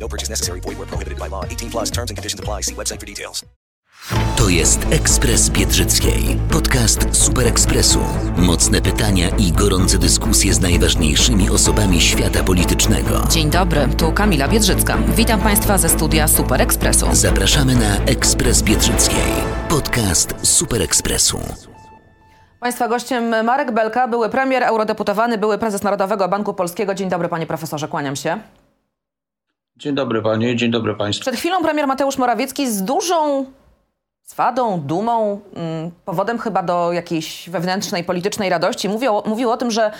No purchase necessary. Void where prohibited by law. 18 plus terms and conditions apply. See website for details. To jest Ekspres Biedrzyckiej. Podcast Super Ekspresu. Mocne pytania i gorące dyskusje z najważniejszymi osobami świata politycznego. Dzień dobry, tu Kamila Biedrzycka. Witam Państwa ze studia Super Ekspresu. Zapraszamy na Ekspres Biedrzyckiej. Podcast Super Ekspresu. Państwa gościem Marek Belka, były premier, eurodeputowany, były prezes Narodowego Banku Polskiego. Dzień dobry panie profesorze, kłaniam się. Dzień dobry panie, dzień dobry państwu. Przed chwilą premier Mateusz Morawiecki z dużą swadą, dumą, mm, powodem chyba do jakiejś wewnętrznej politycznej radości mówił, mówił o tym, że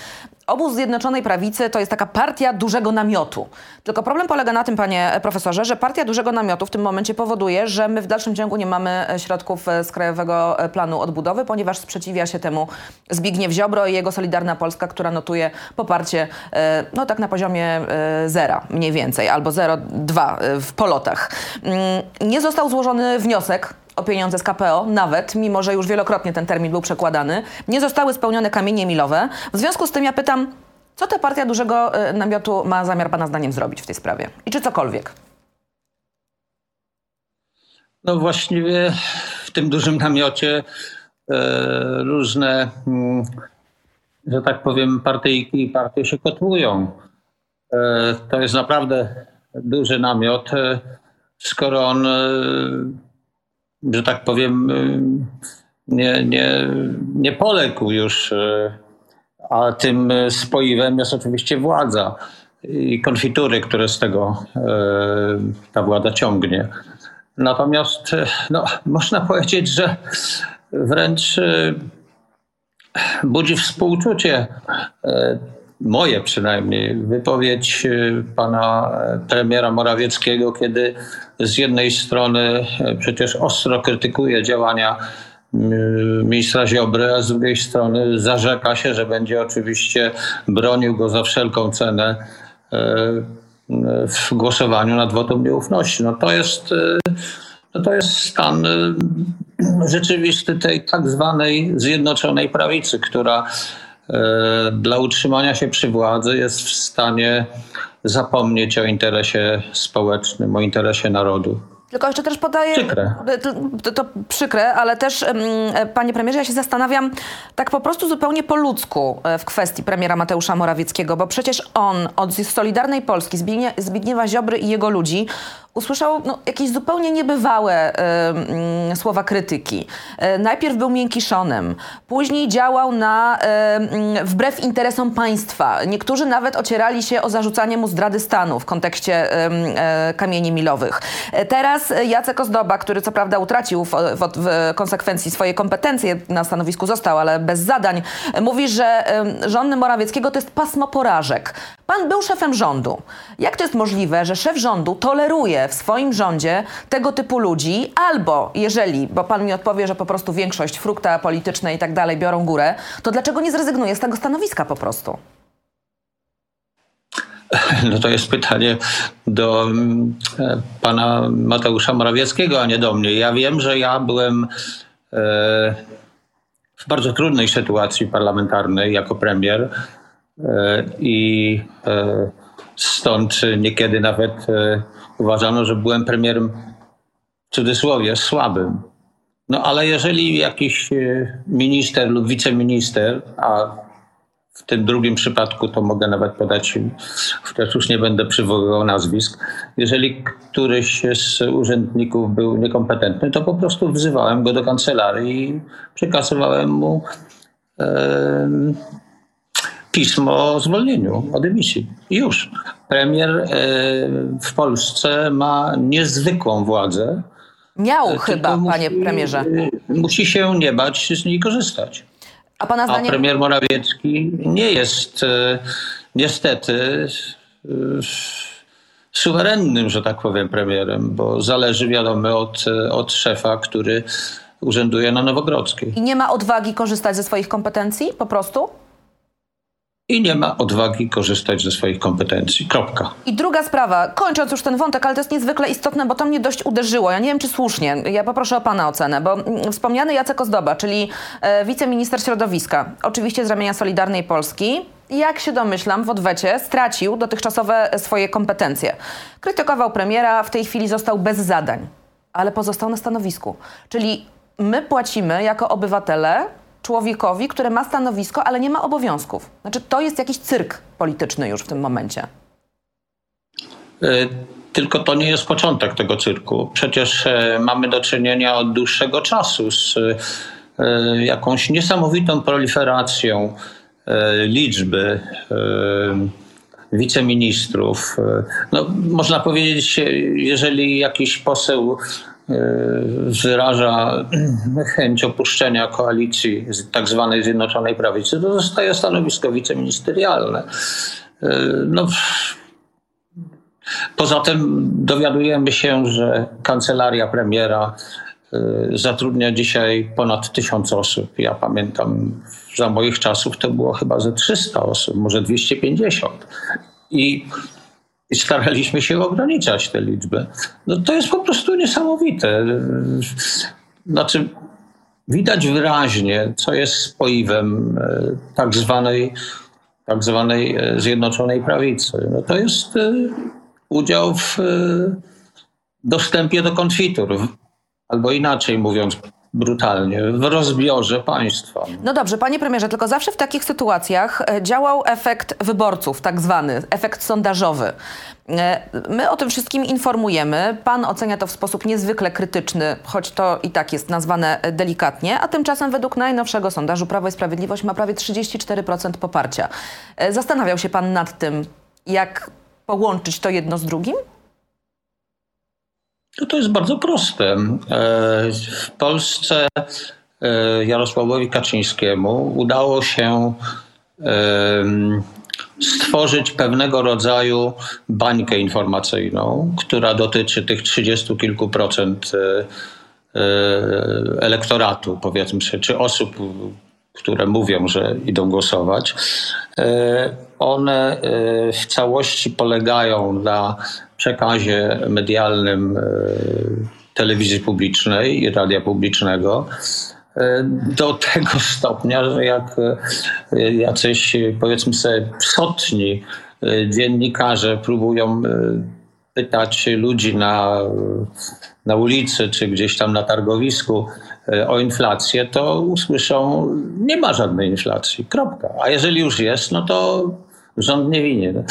obóz Zjednoczonej Prawicy to jest taka partia dużego namiotu. Tylko problem polega na tym, panie profesorze, że partia dużego namiotu w tym momencie powoduje, że my w dalszym ciągu nie mamy środków z Krajowego Planu Odbudowy, ponieważ sprzeciwia się temu Zbigniew Ziobro i jego Solidarna Polska, która notuje poparcie e, no tak na poziomie e, zera mniej więcej, albo 0,2 e, w polotach. Mm, nie został złożony wniosek o pieniądze z KPO, nawet, mimo że już wielokrotnie ten termin był przekładany, nie zostały spełnione kamienie milowe. W związku z tym ja pytam, co ta partia dużego y, namiotu ma zamiar Pana zdaniem zrobić w tej sprawie? I czy cokolwiek? No właściwie w tym dużym namiocie e, różne, mm, że tak powiem, partyjki i partie się kotłują. E, to jest naprawdę duży namiot, e, skoro on e, że tak powiem, y, nie, nie, nie poległ już, y, a tym spoiwem jest oczywiście władza i konfitury, które z tego y, ta władza ciągnie. Natomiast no, można powiedzieć, że wręcz budzi współczucie moje przynajmniej, wypowiedź y, pana premiera Morawieckiego, kiedy z jednej strony y, przecież ostro krytykuje działania y, ministra Ziobry, a z drugiej strony zarzeka się, że będzie oczywiście bronił go za wszelką cenę w głosowaniu nad wotum nieufności. No to jest, no to jest stan rzeczywisty tej tak zwanej zjednoczonej prawicy, która E, dla utrzymania się przy władzy jest w stanie zapomnieć o interesie społecznym, o interesie narodu. Tylko jeszcze też podaję. Przykre. To, to, przykre, ale też, panie premierze, ja się zastanawiam tak po prostu zupełnie po ludzku e, w kwestii premiera Mateusza Morawieckiego, bo przecież on od Solidarnej Polski, Zbigniewa Ziobry i jego ludzi usłyszał no, jakieś zupełnie niebywałe y, y, słowa krytyki. Y, najpierw był miękiszonem, później działał na, wbrew interesom państwa. Niektórzy nawet ocierali się o zarzucanie mu zdrady stanu w kontekście kamieni milowych. Teraz Jacek Ozdoba, który co prawda utracił w, w, w konsekwencji swoje kompetencje, na stanowisku został, ale bez zadań, mówi, że rządy Morawieckiego to jest pasmo porażek. Pan był szefem rządu. Jak to jest możliwe, że szef rządu toleruje w swoim rządzie tego typu ludzi, albo jeżeli, bo pan mi odpowie, że po prostu większość frukta polityczne i tak dalej biorą górę, to dlaczego nie zrezygnuje z tego stanowiska po prostu? No to jest pytanie do e, pana Mateusza Morawieckiego, a nie do mnie. Ja wiem, że ja byłem e, w bardzo trudnej sytuacji parlamentarnej jako premier e, i stąd niekiedy nawet uważano, że byłem premierem w cudzysłowie słabym. No ale jeżeli jakiś minister lub wiceminister, a w tym drugim przypadku to mogę nawet podać, chociaż już nie będę przywoływał nazwisk, jeżeli któryś z urzędników był niekompetentny, to po prostu wzywałem go do kancelarii i przekazywałem mu pismo o zwolnieniu, o dymisji. Już. Premier e, w Polsce ma niezwykłą władzę. Miał e, chyba, musi, panie premierze. Musi się nie bać z niej korzystać. A, pana zdaniem... A premier Morawiecki nie jest e, niestety suwerennym, że tak powiem, premierem, bo zależy, wiadomo, od, od szefa, który urzęduje na Nowogrodzkiej. I nie ma odwagi korzystać ze swoich kompetencji po prostu? I nie ma odwagi korzystać ze swoich kompetencji. Kropka. I druga sprawa, kończąc już ten wątek, ale to jest niezwykle istotne, bo to mnie dość uderzyło. Ja nie wiem, czy słusznie. Ja poproszę o Pana ocenę, bo mm, wspomniany Jacek Ozdoba, czyli e, wiceminister środowiska, oczywiście z ramienia Solidarnej Polski, jak się domyślam, w odwecie stracił dotychczasowe swoje kompetencje. Krytykował premiera, w tej chwili został bez zadań, ale pozostał na stanowisku. Czyli my płacimy jako obywatele człowiekowi, który ma stanowisko, ale nie ma obowiązków. Znaczy, to jest jakiś cyrk polityczny już w tym momencie. E, tylko to nie jest początek tego cyrku. Przecież e, mamy do czynienia od dłuższego czasu z e, jakąś niesamowitą proliferacją liczby wiceministrów. No, można powiedzieć, jeżeli jakiś poseł wyraża chęć opuszczenia koalicji tak zwanej Zjednoczonej Prawicy, to zostaje stanowisko wiceministerialne. No, poza tym dowiadujemy się, że kancelaria premiera y, zatrudnia dzisiaj ponad tysiąc osób. Ja pamiętam, za moich czasów to było chyba ze 300 osób, może 250. I i staraliśmy się ograniczać te liczby. No to jest po prostu niesamowite. Znaczy, widać wyraźnie, co jest spoiwem e, tak zwanej, tak zwanej e, Zjednoczonej Prawicy. No to jest e, udział w dostępie do konfitur, albo inaczej mówiąc, brutalnie w rozbiorze państwa. No dobrze, panie premierze, tylko zawsze w takich sytuacjach e, działał efekt wyborców, tak zwany, efekt sondażowy. E, my o tym wszystkim informujemy. Pan ocenia to w sposób niezwykle krytyczny, choć to i tak jest nazwane delikatnie, a tymczasem według najnowszego sondażu Prawo i Sprawiedliwość ma prawie 34% poparcia. E, zastanawiał się pan nad tym, jak połączyć to jedno z drugim? No to jest bardzo proste. E, w Polsce e, Jarosławowi Kaczyńskiemu udało się stworzyć pewnego rodzaju bańkę informacyjną, która dotyczy tych trzydziestu kilku procent e, elektoratu, powiedzmy czy osób, które mówią, że idą głosować. One w całości polegają na przekazie medialnym e, telewizji publicznej i radia publicznego e, do tego stopnia, że jak e, jacyś powiedzmy sobie sotni dziennikarze próbują pytać ludzi na, na ulicy czy gdzieś tam na targowisku o inflację, to usłyszą, nie ma żadnej inflacji, kropka. A jeżeli już jest, no to rząd nie winien.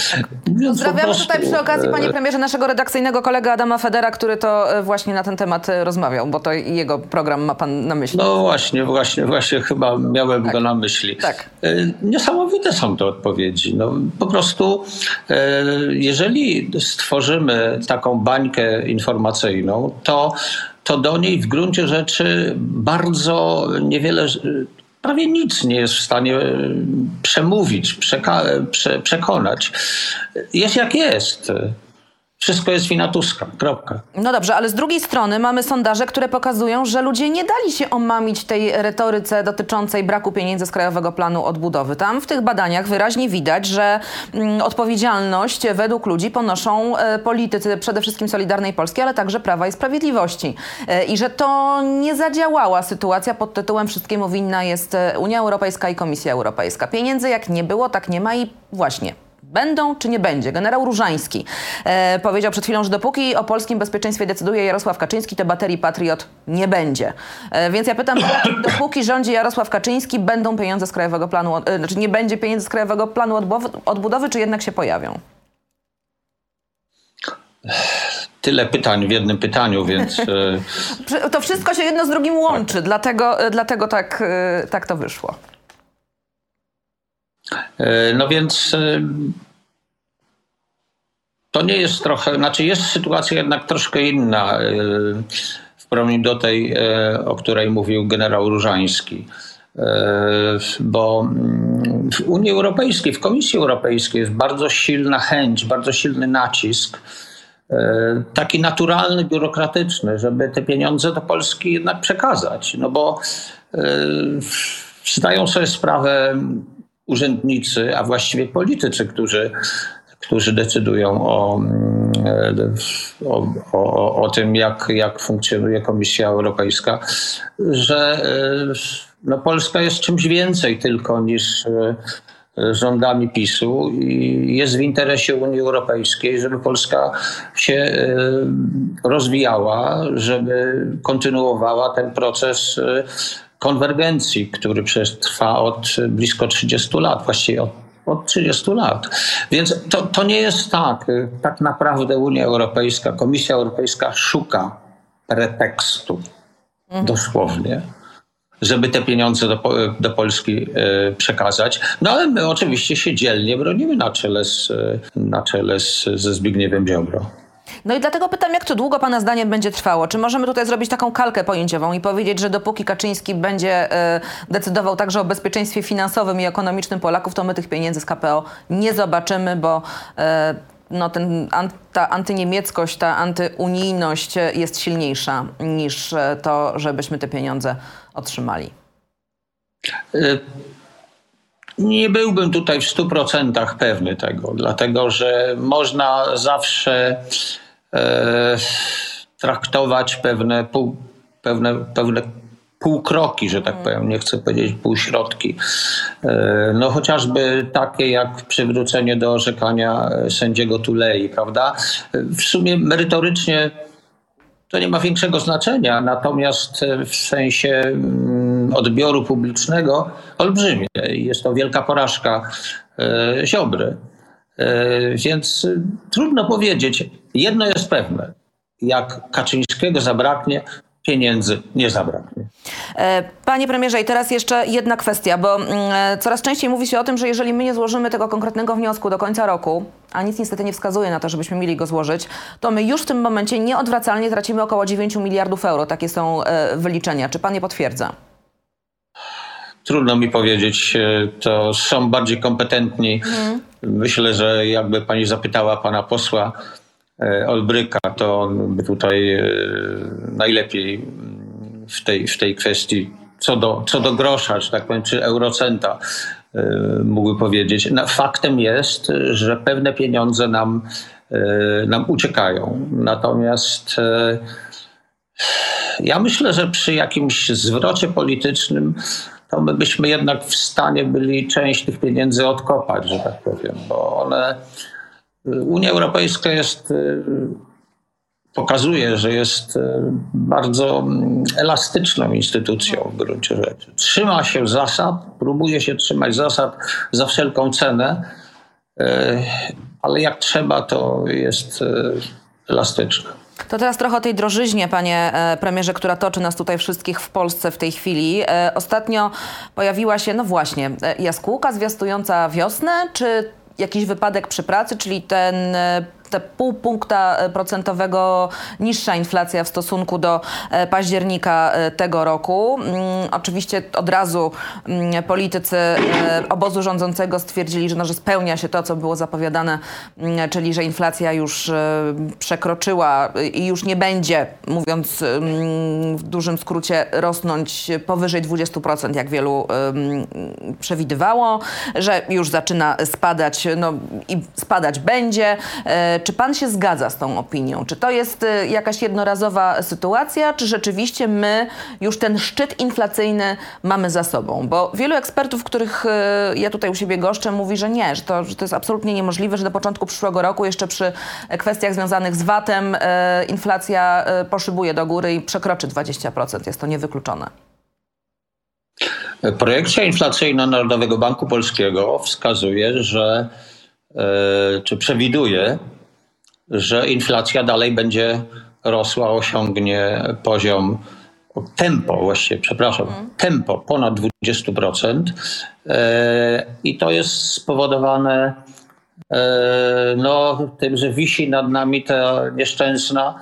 Pozdrawiamy prostu, tutaj przy okazji, panie premierze, naszego redakcyjnego kolegę Adama Federa, który to e, właśnie na ten temat e, rozmawiał, bo to jego program ma pan na myśli. No właśnie, właśnie, właśnie chyba miałem tak. go na myśli. Tak. E, niesamowite są te odpowiedzi. No, po prostu jeżeli stworzymy taką bańkę informacyjną, to to do niej w gruncie rzeczy bardzo niewiele prawie nic nie jest w stanie e, przemówić, przeka- prze- przekonać. Jest jak jest. Wszystko jest wina Tuska. Kropka. No dobrze, ale z drugiej strony mamy sondaże, które pokazują, że ludzie nie dali się omamić tej retoryce dotyczącej braku pieniędzy z Krajowego Planu Odbudowy. Tam w tych badaniach wyraźnie widać, że mm, odpowiedzialność według ludzi ponoszą e, politycy przede wszystkim Solidarnej Polski, ale także Prawa i Sprawiedliwości. E, I że to nie zadziałała sytuacja pod tytułem wszystkiemu winna jest e, Unia Europejska i Komisja Europejska. Pieniędzy jak nie było, tak nie ma i właśnie Będą czy nie będzie? Generał Różański e, powiedział przed chwilą, że dopóki o polskim bezpieczeństwie decyduje Jarosław Kaczyński, to baterii Patriot nie będzie. E, więc ja pytam, dopóki rządzi Jarosław Kaczyński, będą pieniądze z Krajowego Planu, e, znaczy nie będzie pieniędzy z Krajowego Planu odbudowy, czy jednak się pojawią? Tyle pytań w jednym pytaniu, więc. E, to wszystko się jedno z drugim łączy, tak. dlatego, e, dlatego tak, e, tak to wyszło. E, no więc e, to nie jest trochę, znaczy jest sytuacja jednak troszkę inna e, w porównaniu do tej, o której mówił generał Różański. Bo mm, w Unii Europejskiej, w Komisji Europejskiej jest bardzo silna chęć, bardzo silny nacisk taki naturalny, biurokratyczny, żeby te pieniądze do Polski jednak przekazać. No bo zdają sobie sprawę urzędnicy, a właściwie politycy, którzy, którzy decydują o, o, o, o tym, jak, jak funkcjonuje Komisja Europejska, że no, Polska jest czymś więcej tylko niż rządami PiSu i jest w interesie Unii Europejskiej, żeby Polska się rozwijała, żeby kontynuowała ten proces konwergencji, który przecież trwa od blisko 30 lat, właściwie od, od 30 lat. Więc to, to nie jest tak. Tak naprawdę Unia Europejska, Komisja Europejska szuka pretekstu, mhm. dosłownie żeby te pieniądze do, do Polski e, przekazać. No ale my oczywiście się dzielnie bronimy na czele, z, na czele z, ze Zbigniewem Ziobro. No i dlatego pytam, jak to długo Pana zdaniem będzie trwało? Czy możemy tutaj zrobić taką kalkę pojęciową i powiedzieć, że dopóki Kaczyński będzie y, decydował także o bezpieczeństwie finansowym i ekonomicznym Polaków, to my tych pieniędzy z KPO nie zobaczymy, bo y, no ten, ta antyniemieckość, ta antyunijność jest silniejsza niż to, żebyśmy te pieniądze otrzymali. Nie byłbym tutaj w 100% pewny tego, dlatego że można zawsze e, traktować pewne, pół, pewne, pewne półkroki, że tak powiem, nie chcę powiedzieć półśrodki. E, no chociażby takie jak przywrócenie do orzekania sędziego Tulei, prawda? W sumie merytorycznie to nie ma większego znaczenia, natomiast w sensie mm, odbioru publicznego olbrzymie. Jest to wielka porażka e, Ziobry. E, więc trudno powiedzieć. Jedno jest pewne. Jak Kaczyńskiego zabraknie, pieniędzy nie zabraknie. E, panie premierze, i teraz jeszcze jedna kwestia, bo mm, e, coraz częściej mówi się o tym, że jeżeli my nie złożymy tego konkretnego wniosku do końca roku, a nic niestety nie wskazuje na to, żebyśmy mieli go złożyć, to my już w tym momencie nieodwracalnie tracimy około 9 miliardów euro. Takie są e, wyliczenia. Czy pan je potwierdza? Trudno mi powiedzieć, to są bardziej kompetentni. Mhm. Myślę, że jakby pani zapytała pana posła, E, Olbryka, to on by tutaj e, najlepiej w tej, w tej kwestii co do, co do grosza, czy tak powiem, czy eurocenta e, mógłby powiedzieć. No, faktem jest, że pewne pieniądze nam, nam uciekają. Natomiast ja myślę, że przy jakimś zwrocie politycznym to my byśmy jednak w stanie byli część tych pieniędzy odkopać, że tak powiem, bo one Unia Europejska jest, y, pokazuje, że jest y, bardzo mm, elastyczną instytucją w gruncie rzeczy. Trzyma się zasad, próbuje się trzymać zasad za wszelką cenę, y, ale jak trzeba, to jest elastyczna. To teraz trochę o tej drożyźnie, panie e, premierze, która toczy nas tutaj wszystkich w Polsce w tej chwili. E, ostatnio pojawiła się, no właśnie, e, jaskółka zwiastująca wiosnę, czy jakiś wypadek przy pracy, czyli ten te pół punkta e, procentowego niższa inflacja w stosunku do e, października tego roku. Mm, oczywiście od razu mm, politycy obozu rządzącego stwierdzili, że, no, że spełnia się to, co było zapowiadane, mm, czyli że inflacja już przekroczyła i już nie będzie, mówiąc w dużym skrócie, rosnąć powyżej 20%, jak wielu przewidywało, że już zaczyna spadać no, i spadać będzie. Czy pan się zgadza z tą opinią? Czy to jest e, jakaś jednorazowa sytuacja, czy rzeczywiście my już ten szczyt inflacyjny mamy za sobą? Bo wielu ekspertów, których e, ja tutaj u siebie goszczę, mówi, że nie, że to, że to jest absolutnie niemożliwe, że do początku przyszłego roku, jeszcze przy kwestiach związanych z VAT-em, inflacja poszybuje do góry i przekroczy 20%. Jest to niewykluczone. Projekcja inflacyjna Narodowego Banku Polskiego wskazuje, że czy przewiduje, że inflacja dalej będzie rosła, osiągnie poziom tempo właściwie, przepraszam, mhm. tempo ponad 20%. E, I to jest spowodowane e, no, tym, że wisi nad nami ta nieszczęsna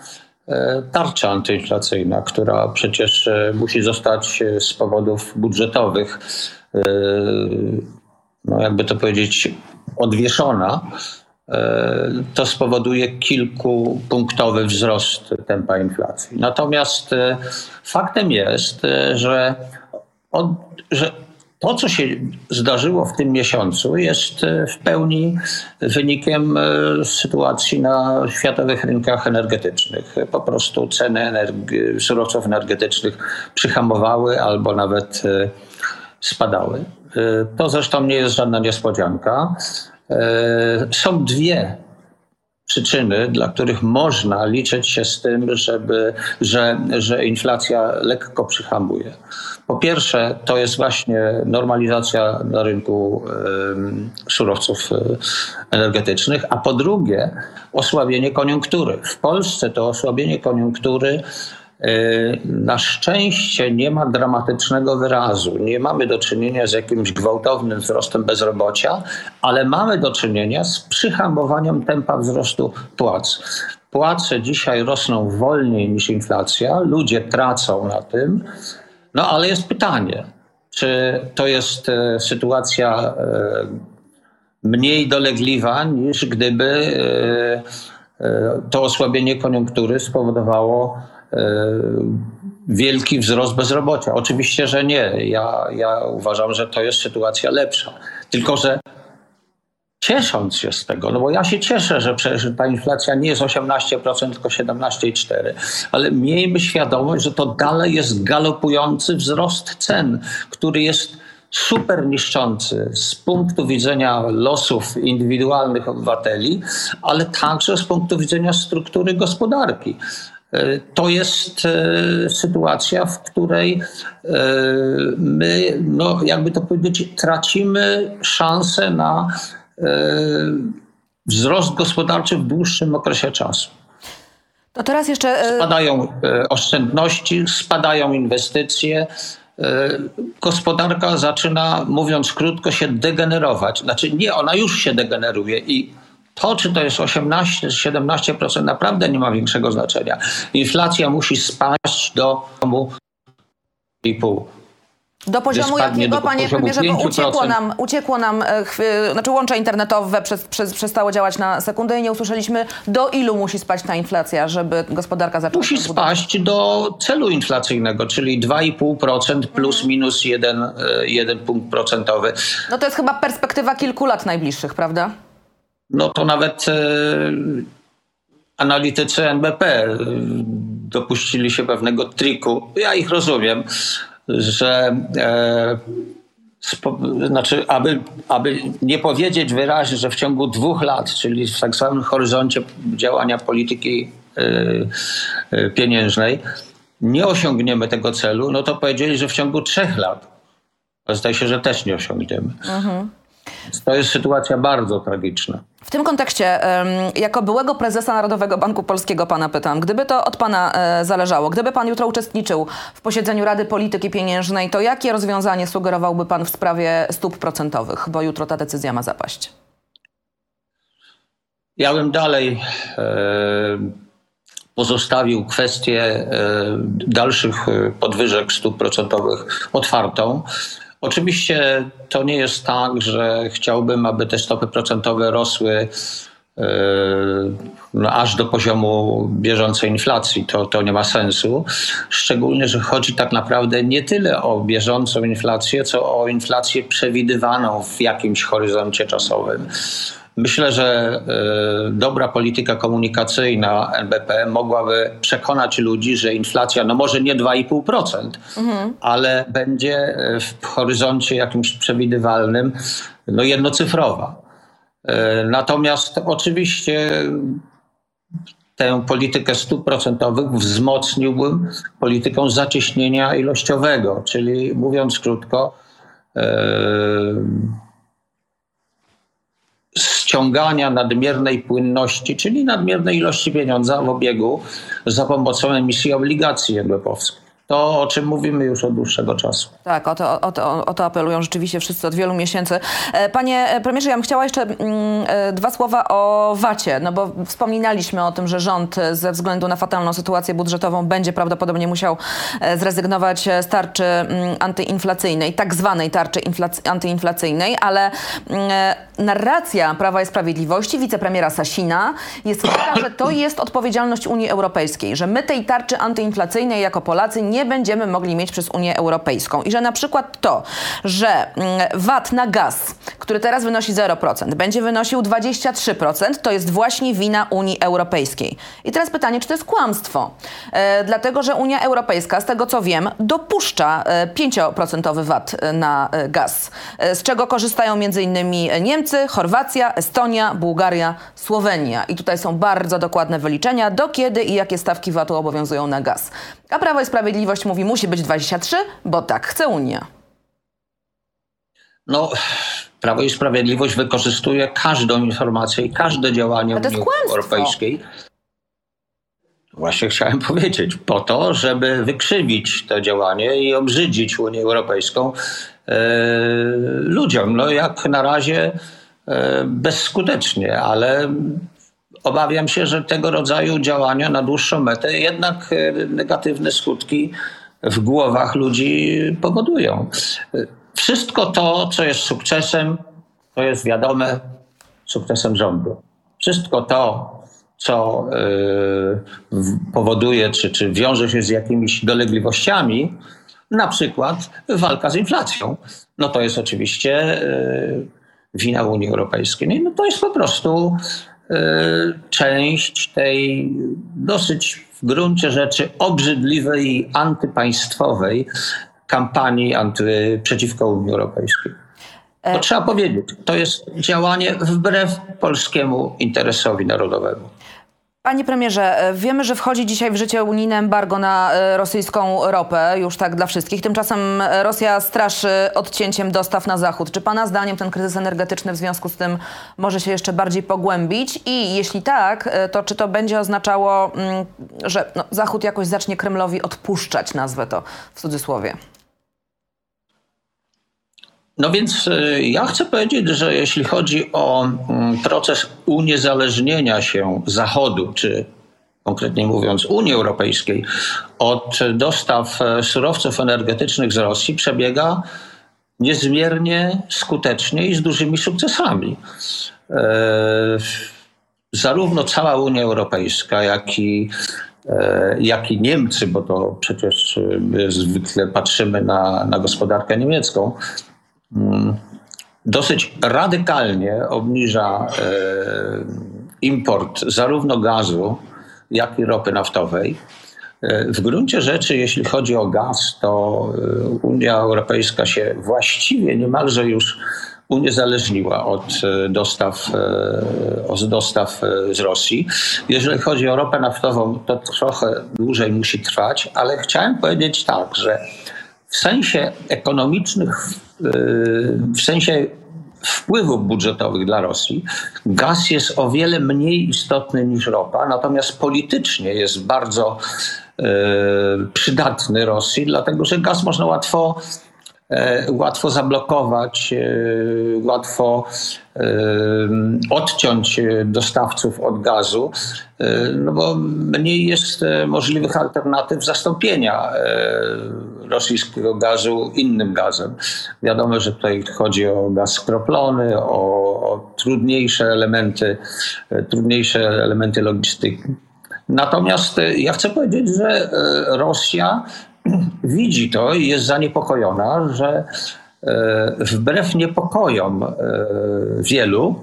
E, tarcza antyinflacyjna, która przecież musi zostać z powodów budżetowych, no jakby to powiedzieć, odwieszona. E, to spowoduje kilkupunktowy wzrost tempa inflacji. Natomiast e, faktem jest, że, od, że to, co się zdarzyło w tym miesiącu, jest w pełni wynikiem sytuacji na światowych rynkach energetycznych. Po prostu ceny surowców energetycznych przyhamowały albo nawet spadały. To zresztą nie jest żadna niespodzianka. Są dwie przyczyny, dla których można liczyć się z tym, żeby, że, że inflacja lekko przyhamuje. Po pierwsze, to jest właśnie normalizacja na rynku surowców energetycznych, a po drugie, osłabienie koniunktury. W Polsce to osłabienie koniunktury na szczęście nie ma dramatycznego wyrazu. Nie mamy do czynienia z jakimś gwałtownym wzrostem bezrobocia, ale mamy do czynienia z przyhamowaniem tempa wzrostu płac. Płace dzisiaj rosną wolniej niż inflacja, ludzie tracą na tym. No ale jest pytanie, czy to jest e, sytuacja e, mniej dolegliwa niż gdyby e, to osłabienie koniunktury spowodowało wielki wzrost bezrobocia. Oczywiście, że nie. Ja, ja uważam, że to jest sytuacja lepsza. Tylko, że ciesząc się z tego, no bo ja się cieszę, że, że ta inflacja nie jest 18%, tylko 17,4%, ale miejmy świadomość, że to dalej jest galopujący wzrost cen, który jest super niszczący z punktu widzenia losów indywidualnych obywateli, ale także z punktu widzenia struktury gospodarki. E, to jest e, sytuacja, w której e, my, no, jakby to powiedzieć, tracimy szansę na wzrost gospodarczy w dłuższym okresie czasu. To teraz jeszcze. Spadają oszczędności, spadają inwestycje. Gospodarka zaczyna, mówiąc krótko, się degenerować. Znaczy, nie, ona już się degeneruje i to, czy to jest 18 czy 17%, naprawdę nie ma większego znaczenia. Inflacja musi spaść do 2,5. Do poziomu jakiego, panie premierze, bo uciekło nam, uciekło nam e, znaczy łącza internetowe przez, przez, przestało działać na sekundę i nie usłyszeliśmy, do ilu musi spaść ta inflacja, żeby gospodarka zaczęła Musi spaść do celu inflacyjnego, czyli 2,5% plus mhm. minus 1, 1 e, punkt procentowy. No to jest chyba perspektywa kilku lat najbliższych, prawda? No to nawet e, analitycy NBP e, dopuścili się pewnego triku. Ja ich rozumiem, że e, znaczy, aby, aby nie powiedzieć wyraźnie, że w ciągu dwóch lat, czyli w tak zwanym horyzoncie działania polityki pieniężnej, nie osiągniemy tego celu, no to powiedzieli, że w ciągu trzech lat. Zdaje się, że też nie osiągniemy. Mhm. To jest sytuacja bardzo tragiczna. W tym kontekście, jako byłego prezesa Narodowego Banku Polskiego pana pytam, gdyby to od pana e, zależało, gdyby pan jutro uczestniczył w posiedzeniu Rady Polityki Pieniężnej, to jakie rozwiązanie sugerowałby pan w sprawie stóp procentowych, bo jutro ta decyzja ma zapaść? Ja bym dalej e, pozostawił kwestię e, dalszych podwyżek stóp procentowych otwartą. Oczywiście to nie jest tak, że chciałbym, aby te stopy procentowe rosły e, no, aż do poziomu bieżącej inflacji. To, to nie ma sensu. Szczególnie, że chodzi tak naprawdę nie tyle o bieżącą inflację, co o inflację przewidywaną w jakimś horyzoncie czasowym. Myślę, że e, dobra polityka komunikacyjna NBP mogłaby przekonać ludzi, że inflacja, no może nie 2,5%, mhm. ale będzie e, w horyzoncie jakimś przewidywalnym, no jednocyfrowa. E, natomiast oczywiście tę politykę stóp procentowych wzmocniłbym polityką zacieśnienia ilościowego, czyli mówiąc krótko, ściągania nadmiernej płynności, czyli nadmiernej ilości pieniądza w obiegu za pomocą emisji obligacji NBP-owskich. To, o czym mówimy już od dłuższego czasu. Tak, o to, o, to, o to apelują rzeczywiście wszyscy od wielu miesięcy. E, panie premierze, ja bym chciała jeszcze mm, e, dwa słowa o VAT-ie, no bo wspominaliśmy o tym, że rząd ze względu na fatalną sytuację budżetową będzie prawdopodobnie musiał e, zrezygnować z tarczy mm, antyinflacyjnej, tak zwanej tarczy antyinflacyjnej, ale mm, narracja Prawa i Sprawiedliwości, wicepremiera Sasina jest taka, że to jest odpowiedzialność Unii Europejskiej, że my tej tarczy antyinflacyjnej jako Polacy nie nie będziemy mogli mieć przez Unię Europejską. I że na przykład to, że mm, VAT na gaz, który teraz wynosi 0%, będzie wynosił 23%, to jest właśnie wina Unii Europejskiej. I teraz pytanie, czy to jest kłamstwo? E, dlatego, że Unia Europejska, z tego co wiem, dopuszcza e, 5% VAT na e, gaz, e, z czego korzystają m.in. Niemcy, Chorwacja, Estonia, Bułgaria, Słowenia. I tutaj są bardzo dokładne wyliczenia, do kiedy i jakie stawki VAT-u obowiązują na gaz. A Prawo i Sprawiedliwość mówi, musi być 23, bo tak chce Unia. No, Prawo i Sprawiedliwość wykorzystuje każdą informację i każde działanie Unii Europejskiej. Właśnie chciałem powiedzieć, po to, żeby wykrzywić to działanie i obrzydzić Unię Europejską e, ludziom. No jak na razie e, bezskutecznie, ale obawiam się, że tego rodzaju działania na dłuższą metę jednak e, negatywne skutki w głowach ludzi powodują. Wszystko to, co jest sukcesem, to jest wiadome sukcesem rządu. Wszystko to, co yy, powoduje, czy, czy wiąże się z jakimiś dolegliwościami, na przykład walka z inflacją, no to jest oczywiście yy, wina Unii Europejskiej. No to jest po prostu część tej dosyć w gruncie rzeczy obrzydliwej i antypaństwowej kampanii anty, przeciwko Unii Europejskiej. To e... trzeba powiedzieć, to jest działanie wbrew polskiemu interesowi narodowemu. Panie premierze, e, wiemy, że wchodzi dzisiaj w życie unijne embargo na e, rosyjską ropę, już tak dla wszystkich. Tymczasem e, Rosja straszy odcięciem dostaw na zachód. Czy pana zdaniem ten kryzys energetyczny w związku z tym może się jeszcze bardziej pogłębić? I jeśli tak, to czy to będzie oznaczało, mm, że no, Zachód jakoś zacznie Kremlowi odpuszczać, nazwę to w cudzysłowie? No więc y, ja chcę powiedzieć, że jeśli chodzi o mm, proces uniezależnienia się Zachodu, czy konkretnie mówiąc Unii Europejskiej, od dostaw e, surowców energetycznych z Rosji, przebiega niezmiernie skutecznie i z dużymi sukcesami. E, zarówno cała Unia Europejska, jak i e, jak i Niemcy, bo to przecież my zwykle patrzymy na, na gospodarkę niemiecką, dosyć radykalnie obniża e, import zarówno gazu, jak i ropy naftowej. E, w gruncie rzeczy, jeśli chodzi o gaz, to e, Unia Europejska się właściwie niemalże już uniezależniła od dostaw, od dostaw z Rosji. Jeżeli chodzi o ropę naftową, to trochę dłużej musi trwać, ale chciałem powiedzieć tak, że w sensie ekonomicznych w sensie wpływów budżetowych dla Rosji, gaz jest o wiele mniej istotny niż ropa, natomiast politycznie jest bardzo e, przydatny Rosji, dlatego że gaz można łatwo łatwo zablokować, e, łatwo e, odciąć dostawców od gazu, no bo mniej jest możliwych alternatyw zastąpienia rosyjskiego gazu innym gazem. Wiadomo, że tutaj chodzi o gaz skroplony, o, o trudniejsze elementy, trudniejsze elementy logistyki. Natomiast ja chcę powiedzieć, że Rosja widzi to i jest zaniepokojona, że e, wbrew niepokojom e, wielu,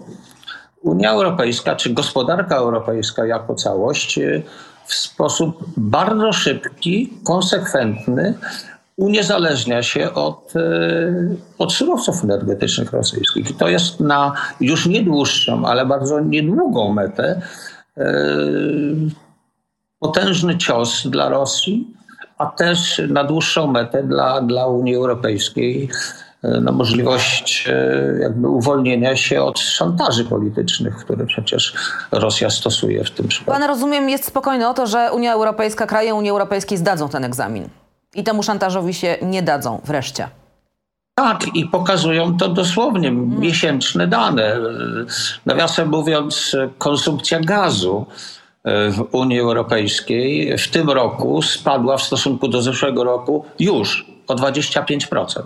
Unia Europejska czy gospodarka europejska jako całość e, w sposób bardzo szybki, konsekwentny uniezależnia się od, od surowców energetycznych rosyjskich. I to jest na już nie dłuższą, ale bardzo niedługą metę potężny cios dla Rosji, a też na dłuższą metę dla, dla Unii Europejskiej e, na możliwość e, jakby uwolnienia się od szantaży politycznych, które przecież Rosja stosuje w tym przypadku. Pan rozumiem jest spokojny o to, że Unia Europejska, kraje Unii Europejskiej zdadzą ten egzamin. I temu szantażowi się nie dadzą wreszcie. Tak, i pokazują to dosłownie miesięczne dane. Nawiasem mówiąc, konsumpcja gazu e, w Unii Europejskiej w tym roku spadła w stosunku do zeszłego roku już o 25%.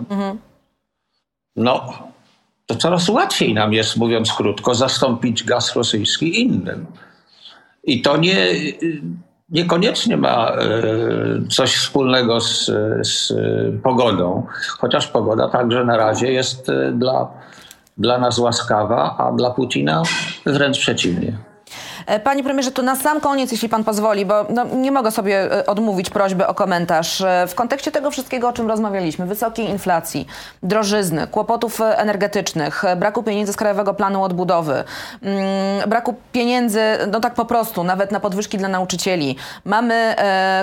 No, to coraz łatwiej nam jest, mówiąc krótko, zastąpić gaz rosyjski innym. I to nie, niekoniecznie ma e, coś wspólnego z, z pogodą, chociaż pogoda także na razie jest e, dla, dla nas łaskawa, a dla Putina wręcz przeciwnie. E, Panie premierze, to na sam koniec, jeśli pan pozwoli, bo no, nie mogę sobie e, odmówić prośby o komentarz. E, W kontekście tego wszystkiego, o czym rozmawialiśmy, wysokiej inflacji, drożyzny, kłopotów energetycznych, braku pieniędzy z Krajowego Planu Odbudowy, mm, braku pieniędzy, no tak po prostu, nawet na podwyżki dla nauczycieli. Mamy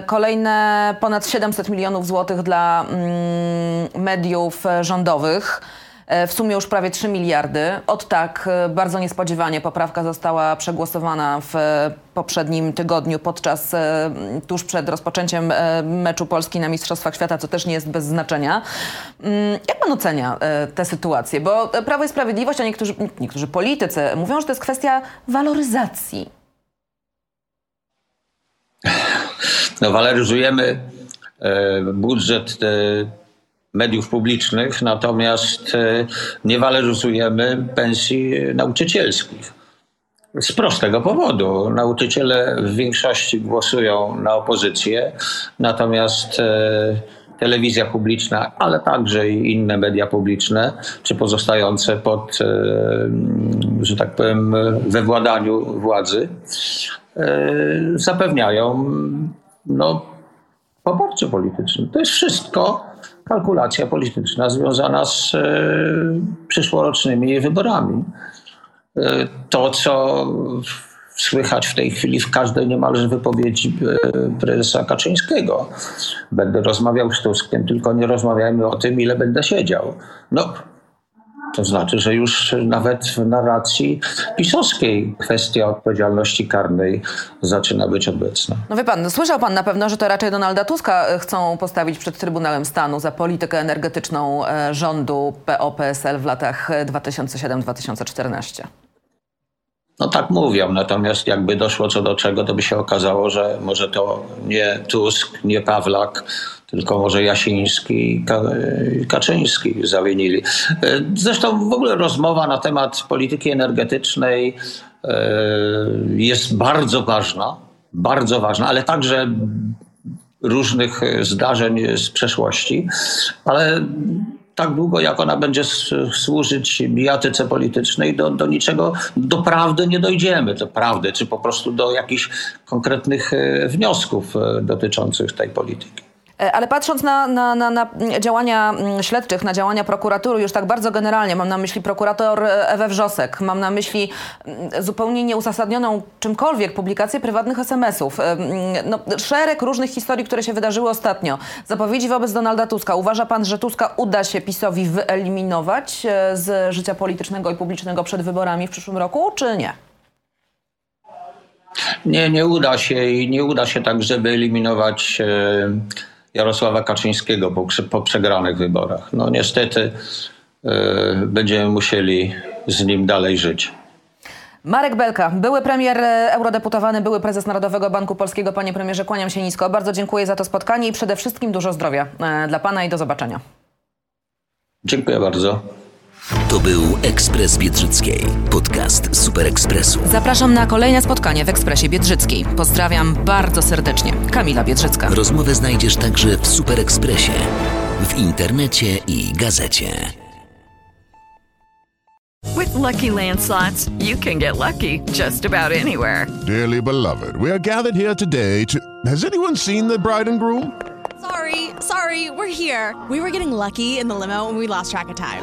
kolejne ponad 700 milionów złotych dla mm, mediów rządowych. E, W sumie już prawie 3 miliardy. Od tak e, bardzo niespodziewanie poprawka została przegłosowana w e, poprzednim tygodniu podczas, tuż przed rozpoczęciem meczu Polski na Mistrzostwach Świata, co też nie jest bez znaczenia. Mm, Jak pan ocenia tę sytuację? Bo Prawo i Sprawiedliwość, a niektórzy, niektórzy politycy mówią, że to jest kwestia waloryzacji. No, waloryzujemy budżet mediów publicznych, natomiast e, nie waloryzujemy pensji nauczycielskich. Z prostego powodu. Nauczyciele w większości głosują na opozycję, natomiast e, telewizja publiczna, ale także i inne media publiczne, czy pozostające pod, e, że tak powiem, we władaniu władzy, zapewniają no, poparcie polityczne. To jest wszystko kalkulacja polityczna związana z e, przyszłorocznymi wyborami. E, to, co słychać w tej chwili w każdej niemalże wypowiedzi e, prezesa Kaczyńskiego. Będę rozmawiał z Tuskiem, tylko nie rozmawiajmy o tym, ile będę siedział. No, to znaczy, że już nawet w narracji pisowskiej kwestia odpowiedzialności karnej zaczyna być obecna. No wie pan, słyszał pan na pewno, że to raczej Donalda Tuska e, chcą postawić przed Trybunałem Stanu za politykę energetyczną e, rządu PO-PSL w latach e, 2007-2014. No tak mówią, natomiast jakby doszło co do czego, to by się okazało, że może to nie Tusk, nie Pawlak, tylko może Jasiński i Ka- i Kaczyński zawinili. E, Zresztą w ogóle rozmowa na temat polityki energetycznej e, jest bardzo ważna, bardzo ważna, ale także różnych zdarzeń z przeszłości, ale tak długo, jak ona będzie służyć bijatyce politycznej, do, do niczego, do prawdy nie dojdziemy, do prawdy, czy po prostu do jakichś konkretnych e, wniosków e, dotyczących tej polityki. E, Ale patrząc na, na, na, na działania mm, śledczych, na działania prokuratury, już tak bardzo generalnie, mam na myśli prokurator e, Ewę Wrzosek, mam na myśli mm, zupełnie nieuzasadnioną czymkolwiek publikację prywatnych SMS-ów. E, mm, No, szereg różnych historii, które się wydarzyły ostatnio. Zapowiedzi wobec Donalda Tuska. Uważa pan, że Tuska uda się PiSowi wyeliminować z życia politycznego i publicznego przed wyborami w przyszłym roku, czy nie? Nie, nie uda się i nie uda się tak, żeby eliminować e, Jarosława Kaczyńskiego po, po przegranych wyborach. No niestety e, będziemy musieli z nim dalej żyć. Marek Belka, były premier, e, eurodeputowany, były prezes Narodowego Banku Polskiego. Panie premierze, kłaniam się nisko. Bardzo dziękuję za to spotkanie i przede wszystkim dużo zdrowia e, dla pana i do zobaczenia. Dziękuję bardzo. To był Ekspres Biedrzyckiej, podcast Super Ekspresu. Zapraszam na kolejne spotkanie w Ekspresie Biedrzyckiej. Pozdrawiam bardzo serdecznie. Kamila Biedrzycka. Rozmowę znajdziesz także w Super Ekspresie, w internecie i gazecie. With Lucky Land slots, you can get lucky just about anywhere. Dearly beloved, we are gathered here today to. Has anyone seen the bride and groom? Sorry, sorry, we're here. We were getting lucky in the limo and we lost track of time.